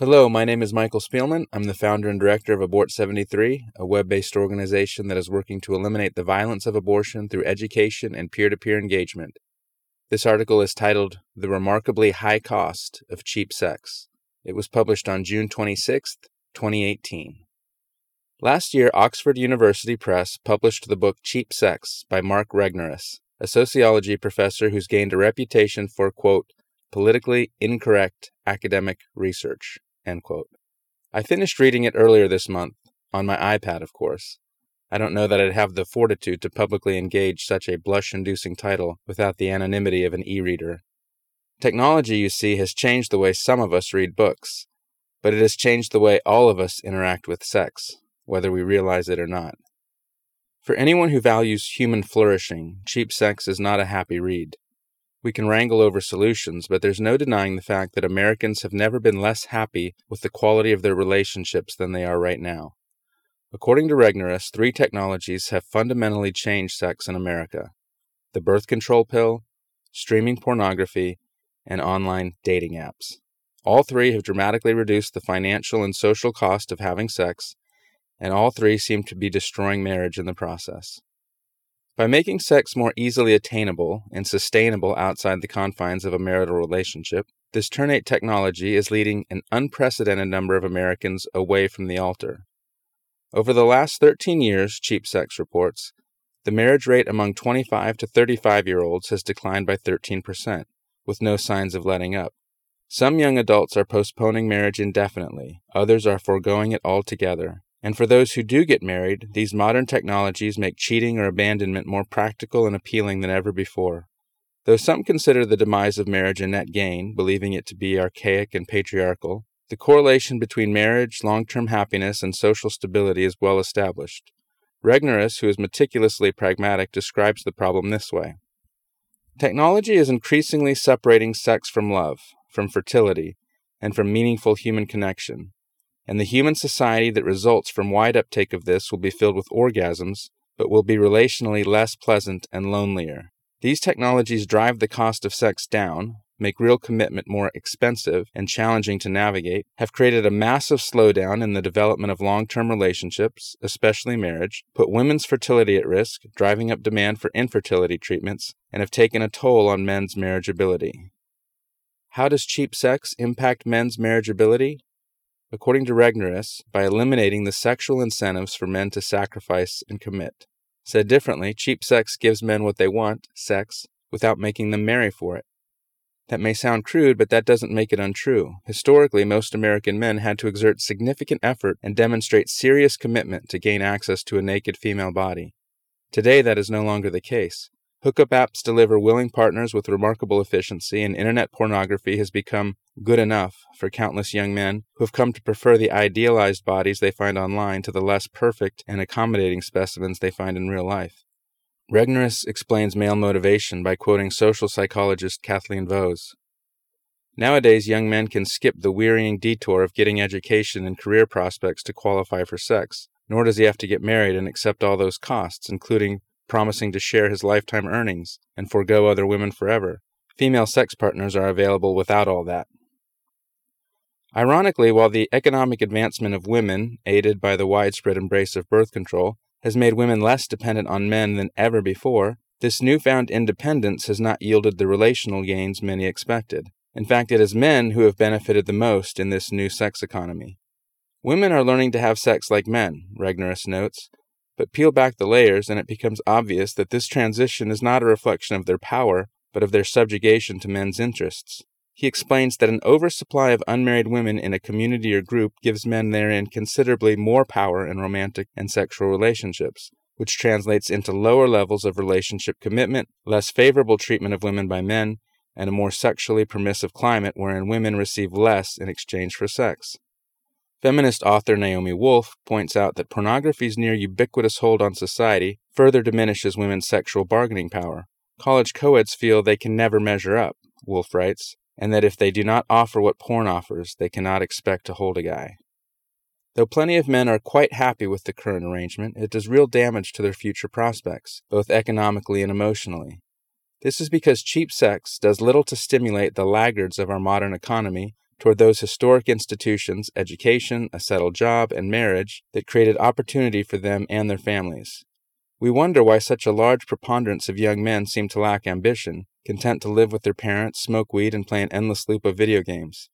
Hello, my name is Michael Spielman. I'm the founder and director of Abort 73, a web based organization that is working to eliminate the violence of abortion through education and peer to peer engagement. This article is titled The Remarkably High Cost of Cheap Sex. It was published on June 26, 2018. Last year, Oxford University Press published the book Cheap Sex by Mark Regnerus, a sociology professor who's gained a reputation for, quote, politically incorrect academic research. I finished reading it earlier this month, on my iPad, of course. I don't know that I'd have the fortitude to publicly engage such a blush inducing title without the anonymity of an e reader. Technology, you see, has changed the way some of us read books, but it has changed the way all of us interact with sex, whether we realize it or not. For anyone who values human flourishing, cheap sex is not a happy read. We can wrangle over solutions, but there's no denying the fact that Americans have never been less happy with the quality of their relationships than they are right now. According to Regnerus, three technologies have fundamentally changed sex in America the birth control pill, streaming pornography, and online dating apps. All three have dramatically reduced the financial and social cost of having sex, and all three seem to be destroying marriage in the process. By making sex more easily attainable and sustainable outside the confines of a marital relationship, this Ternate technology is leading an unprecedented number of Americans away from the altar. Over the last 13 years, Cheap Sex reports, the marriage rate among 25 to 35 year olds has declined by 13%, with no signs of letting up. Some young adults are postponing marriage indefinitely, others are foregoing it altogether, and for those who do get married, these modern technologies make cheating or abandonment more practical and appealing than ever before. Though some consider the demise of marriage a net gain, believing it to be archaic and patriarchal, the correlation between marriage, long term happiness, and social stability is well established. Regnerus, who is meticulously pragmatic, describes the problem this way Technology is increasingly separating sex from love, from fertility, and from meaningful human connection and the human society that results from wide uptake of this will be filled with orgasms, but will be relationally less pleasant and lonelier. These technologies drive the cost of sex down, make real commitment more expensive and challenging to navigate, have created a massive slowdown in the development of long term relationships, especially marriage, put women's fertility at risk, driving up demand for infertility treatments, and have taken a toll on men's marriageability. How does cheap sex impact men's marriageability? According to Regnerus, by eliminating the sexual incentives for men to sacrifice and commit. Said differently, cheap sex gives men what they want, sex, without making them marry for it. That may sound crude, but that doesn't make it untrue. Historically, most American men had to exert significant effort and demonstrate serious commitment to gain access to a naked female body. Today, that is no longer the case. Hookup apps deliver willing partners with remarkable efficiency, and internet pornography has become good enough for countless young men who have come to prefer the idealized bodies they find online to the less perfect and accommodating specimens they find in real life. Regnerus explains male motivation by quoting social psychologist Kathleen Vohs. Nowadays, young men can skip the wearying detour of getting education and career prospects to qualify for sex, nor does he have to get married and accept all those costs, including promising to share his lifetime earnings and forego other women forever. Female sex partners are available without all that. Ironically, while the economic advancement of women, aided by the widespread embrace of birth control, has made women less dependent on men than ever before, this newfound independence has not yielded the relational gains many expected. In fact, it is men who have benefited the most in this new sex economy. Women are learning to have sex like men, Regnerus notes, but peel back the layers, and it becomes obvious that this transition is not a reflection of their power, but of their subjugation to men's interests. He explains that an oversupply of unmarried women in a community or group gives men therein considerably more power in romantic and sexual relationships, which translates into lower levels of relationship commitment, less favorable treatment of women by men, and a more sexually permissive climate wherein women receive less in exchange for sex. Feminist author Naomi Wolf points out that pornography's near ubiquitous hold on society further diminishes women's sexual bargaining power. College co-eds feel they can never measure up, Wolf writes, and that if they do not offer what porn offers, they cannot expect to hold a guy. Though plenty of men are quite happy with the current arrangement, it does real damage to their future prospects, both economically and emotionally. This is because cheap sex does little to stimulate the laggards of our modern economy toward those historic institutions, education, a settled job, and marriage that created opportunity for them and their families. We wonder why such a large preponderance of young men seem to lack ambition, content to live with their parents, smoke weed, and play an endless loop of video games.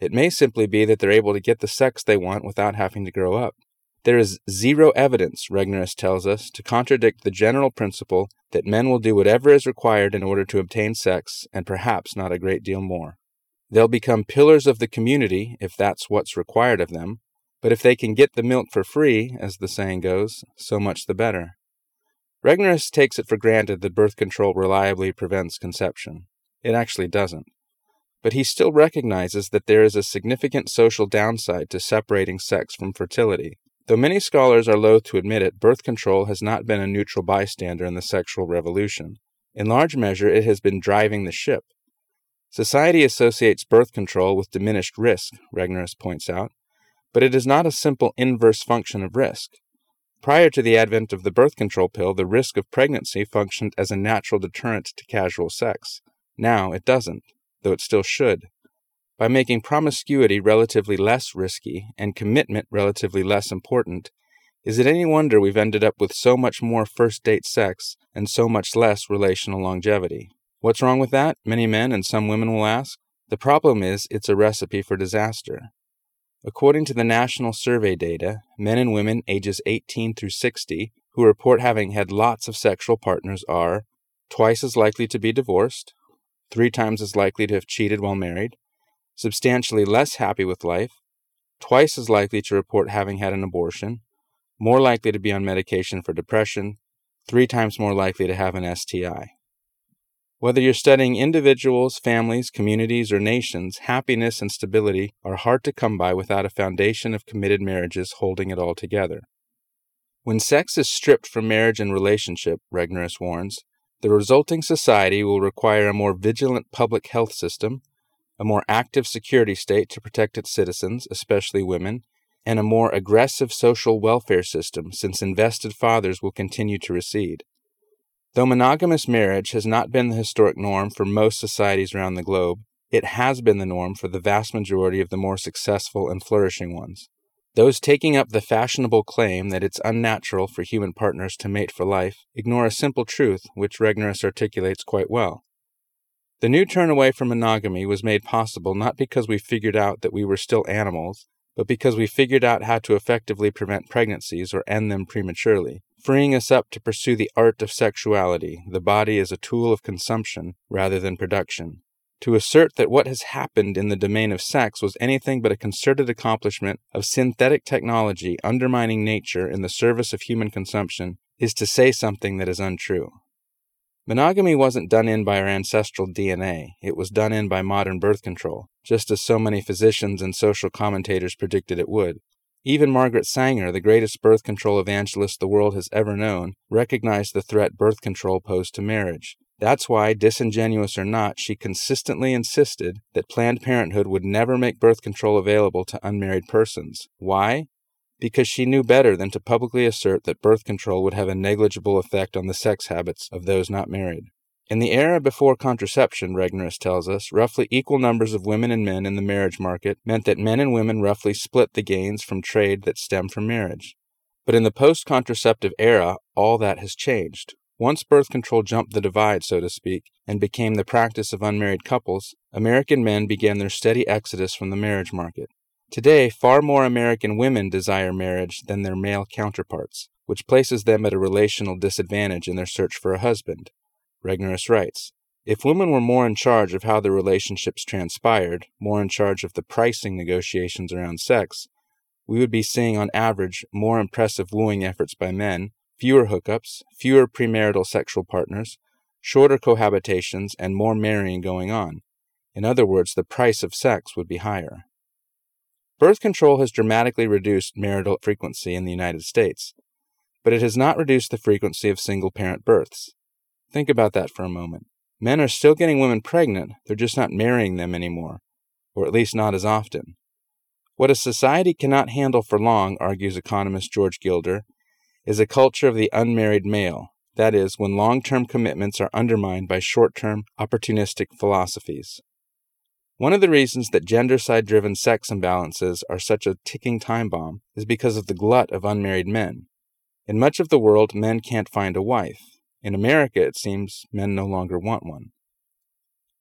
It may simply be that they're able to get the sex they want without having to grow up. There is zero evidence, Regnerus tells us, to contradict the general principle that men will do whatever is required in order to obtain sex, and perhaps not a great deal more. They'll become pillars of the community if that's what's required of them, but if they can get the milk for free, as the saying goes, so much the better. Regnerus takes it for granted that birth control reliably prevents conception. It actually doesn't. But he still recognizes that there is a significant social downside to separating sex from fertility. Though many scholars are loath to admit it, birth control has not been a neutral bystander in the sexual revolution. In large measure, it has been driving the ship. Society associates birth control with diminished risk, Regnerus points out, but it is not a simple inverse function of risk. Prior to the advent of the birth control pill, the risk of pregnancy functioned as a natural deterrent to casual sex. Now it doesn't, though it still should. By making promiscuity relatively less risky and commitment relatively less important, is it any wonder we've ended up with so much more first date sex and so much less relational longevity? What's wrong with that? Many men and some women will ask. The problem is it's a recipe for disaster. According to the national survey data, men and women ages 18 through 60 who report having had lots of sexual partners are twice as likely to be divorced, three times as likely to have cheated while married, substantially less happy with life, twice as likely to report having had an abortion, more likely to be on medication for depression, three times more likely to have an STI. Whether you're studying individuals, families, communities, or nations, happiness and stability are hard to come by without a foundation of committed marriages holding it all together. When sex is stripped from marriage and relationship, Regnerus warns, the resulting society will require a more vigilant public health system, a more active security state to protect its citizens, especially women, and a more aggressive social welfare system since invested fathers will continue to recede. Though monogamous marriage has not been the historic norm for most societies around the globe, it has been the norm for the vast majority of the more successful and flourishing ones. Those taking up the fashionable claim that it's unnatural for human partners to mate for life ignore a simple truth which Regnerus articulates quite well. The new turn away from monogamy was made possible not because we figured out that we were still animals, but because we figured out how to effectively prevent pregnancies or end them prematurely, freeing us up to pursue the art of sexuality, the body as a tool of consumption rather than production. To assert that what has happened in the domain of sex was anything but a concerted accomplishment of synthetic technology undermining nature in the service of human consumption is to say something that is untrue. Monogamy wasn't done in by our ancestral DNA, it was done in by modern birth control, just as so many physicians and social commentators predicted it would. Even Margaret Sanger, the greatest birth control evangelist the world has ever known, recognized the threat birth control posed to marriage. That's why, disingenuous or not, she consistently insisted that Planned Parenthood would never make birth control available to unmarried persons. Why? Because she knew better than to publicly assert that birth control would have a negligible effect on the sex habits of those not married. In the era before contraception, Regnerus tells us, roughly equal numbers of women and men in the marriage market meant that men and women roughly split the gains from trade that stem from marriage. But in the post contraceptive era, all that has changed. Once birth control jumped the divide, so to speak, and became the practice of unmarried couples, American men began their steady exodus from the marriage market. Today, far more American women desire marriage than their male counterparts, which places them at a relational disadvantage in their search for a husband. Regnerus writes If women were more in charge of how their relationships transpired, more in charge of the pricing negotiations around sex, we would be seeing on average more impressive wooing efforts by men, fewer hookups, fewer premarital sexual partners, shorter cohabitations, and more marrying going on. In other words, the price of sex would be higher. Birth control has dramatically reduced marital frequency in the United States, but it has not reduced the frequency of single parent births. Think about that for a moment. Men are still getting women pregnant, they're just not marrying them anymore, or at least not as often. What a society cannot handle for long, argues economist George Gilder, is a culture of the unmarried male, that is, when long term commitments are undermined by short term, opportunistic philosophies. One of the reasons that gendercide driven sex imbalances are such a ticking time bomb is because of the glut of unmarried men. In much of the world, men can't find a wife. In America, it seems men no longer want one.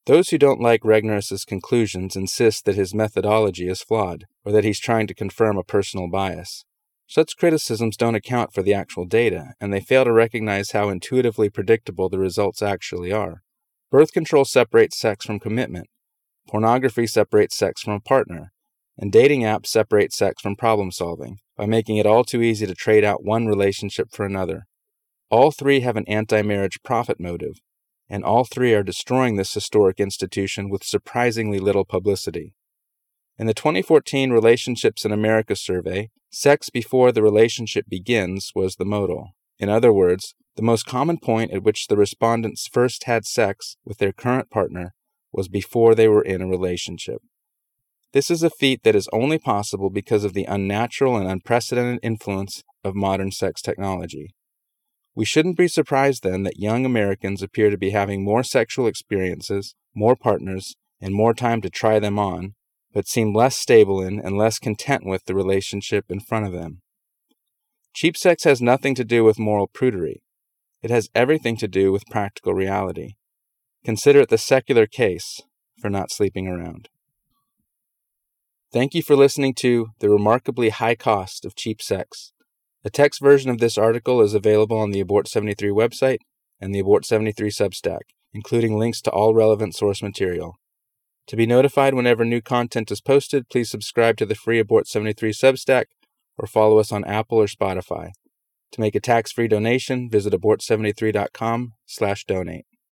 Those who don't like Regnerus's conclusions insist that his methodology is flawed, or that he's trying to confirm a personal bias. Such criticisms don't account for the actual data, and they fail to recognize how intuitively predictable the results actually are. Birth control separates sex from commitment, pornography separates sex from a partner, and dating apps separate sex from problem solving by making it all too easy to trade out one relationship for another. All three have an anti marriage profit motive, and all three are destroying this historic institution with surprisingly little publicity. In the 2014 Relationships in America survey, sex before the relationship begins was the modal. In other words, the most common point at which the respondents first had sex with their current partner was before they were in a relationship. This is a feat that is only possible because of the unnatural and unprecedented influence of modern sex technology. We shouldn't be surprised then that young Americans appear to be having more sexual experiences, more partners, and more time to try them on, but seem less stable in and less content with the relationship in front of them. Cheap sex has nothing to do with moral prudery. It has everything to do with practical reality. Consider it the secular case for not sleeping around. Thank you for listening to The Remarkably High Cost of Cheap Sex. A text version of this article is available on the Abort 73 website and the Abort 73 Substack, including links to all relevant source material. To be notified whenever new content is posted, please subscribe to the free Abort 73 Substack or follow us on Apple or Spotify. To make a tax-free donation, visit abort73.com/donate.